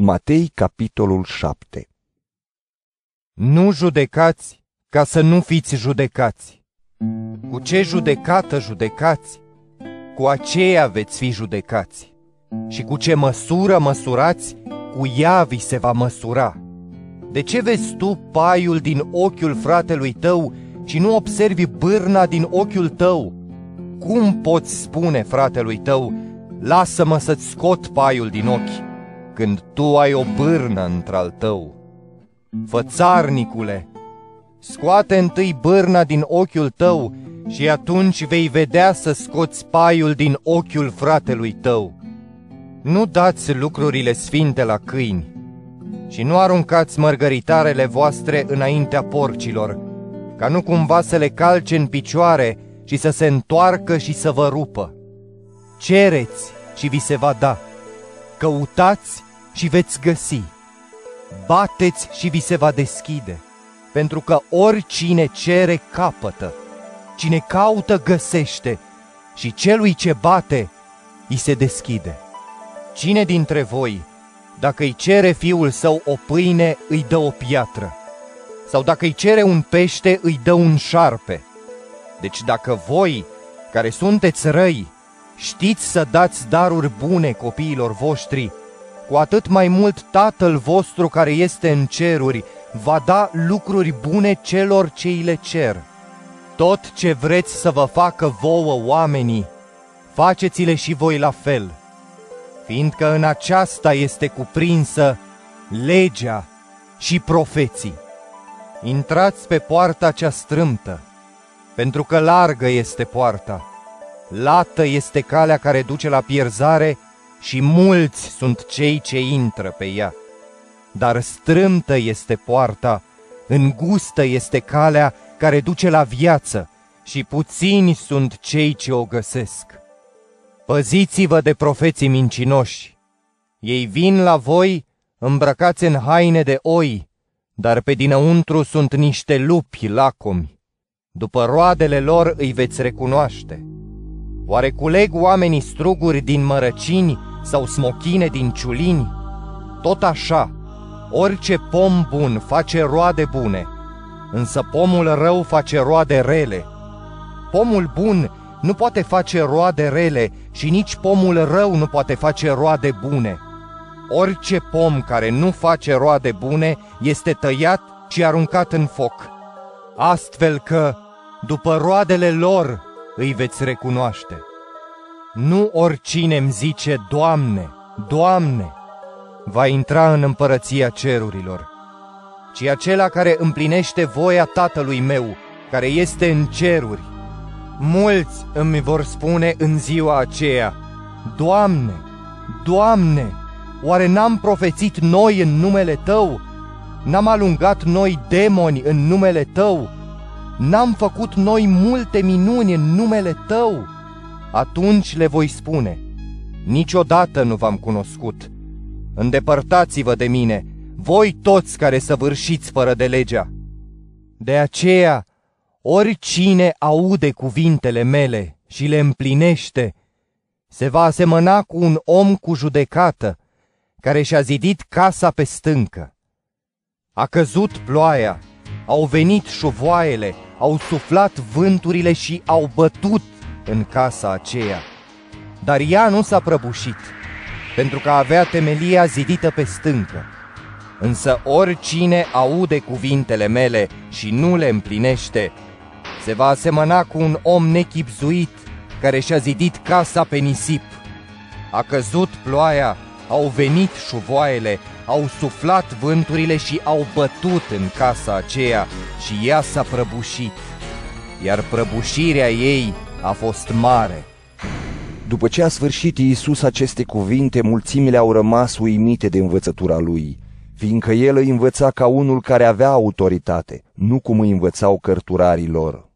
Matei, capitolul 7 Nu judecați ca să nu fiți judecați. Cu ce judecată judecați, cu aceea veți fi judecați. Și cu ce măsură măsurați, cu ea vi se va măsura. De ce vezi tu paiul din ochiul fratelui tău și nu observi bârna din ochiul tău? Cum poți spune fratelui tău, lasă-mă să-ți scot paiul din ochi? Când tu ai o bârnă într-al tău. Fățarnicule, scoate întâi bârna din ochiul tău și atunci vei vedea să scoți paiul din ochiul fratelui tău. Nu dați lucrurile sfinte la câini și nu aruncați mărgăritarele voastre înaintea porcilor, ca nu cumva să le calce în picioare și să se întoarcă și să vă rupă. Cereți și vi se va da. Căutați și veți găsi. Bateți și vi se va deschide, pentru că oricine cere capătă, cine caută găsește și celui ce bate îi se deschide. Cine dintre voi, dacă îi cere fiul său o pâine, îi dă o piatră? Sau dacă îi cere un pește, îi dă un șarpe? Deci dacă voi, care sunteți răi, știți să dați daruri bune copiilor voștri, cu atât mai mult Tatăl vostru care este în ceruri va da lucruri bune celor ce îi le cer. Tot ce vreți să vă facă vouă oamenii, faceți-le și voi la fel, fiindcă în aceasta este cuprinsă legea și profeții. Intrați pe poarta cea strâmtă, pentru că largă este poarta, lată este calea care duce la pierzare și mulți sunt cei ce intră pe ea. Dar strâmtă este poarta, îngustă este calea care duce la viață și puțini sunt cei ce o găsesc. Păziți-vă de profeții mincinoși. Ei vin la voi îmbrăcați în haine de oi, dar pe dinăuntru sunt niște lupi lacomi. După roadele lor îi veți recunoaște. Oare culeg oamenii struguri din mărăcini sau smochine din ciulini, tot așa, orice pom bun face roade bune, însă pomul rău face roade rele. Pomul bun nu poate face roade rele și nici pomul rău nu poate face roade bune. Orice pom care nu face roade bune este tăiat și aruncat în foc. Astfel că, după roadele lor, îi veți recunoaște. Nu oricine îmi zice, Doamne, Doamne, va intra în împărăția cerurilor, ci acela care împlinește voia Tatălui meu, care este în ceruri. Mulți îmi vor spune în ziua aceea, Doamne, Doamne, oare n-am profețit noi în numele Tău? N-am alungat noi demoni în numele Tău? N-am făcut noi multe minuni în numele Tău? Atunci le voi spune, niciodată nu v-am cunoscut. Îndepărtați-vă de mine, voi toți care săvârșiți fără de legea. De aceea, oricine aude cuvintele mele și le împlinește, se va asemăna cu un om cu judecată, care și-a zidit casa pe stâncă. A căzut ploaia, au venit șuvoaiele, au suflat vânturile și au bătut în casa aceea. Dar ea nu s-a prăbușit, pentru că avea temelia zidită pe stâncă. Însă oricine aude cuvintele mele și nu le împlinește, se va asemăna cu un om nechipzuit care și-a zidit casa pe nisip. A căzut ploaia, au venit șuvoaiele, au suflat vânturile și au bătut în casa aceea și ea s-a prăbușit. Iar prăbușirea ei a fost mare. După ce a sfârșit Iisus aceste cuvinte, mulțimile au rămas uimite de învățătura lui, fiindcă el îi învăța ca unul care avea autoritate, nu cum îi învățau cărturarii lor.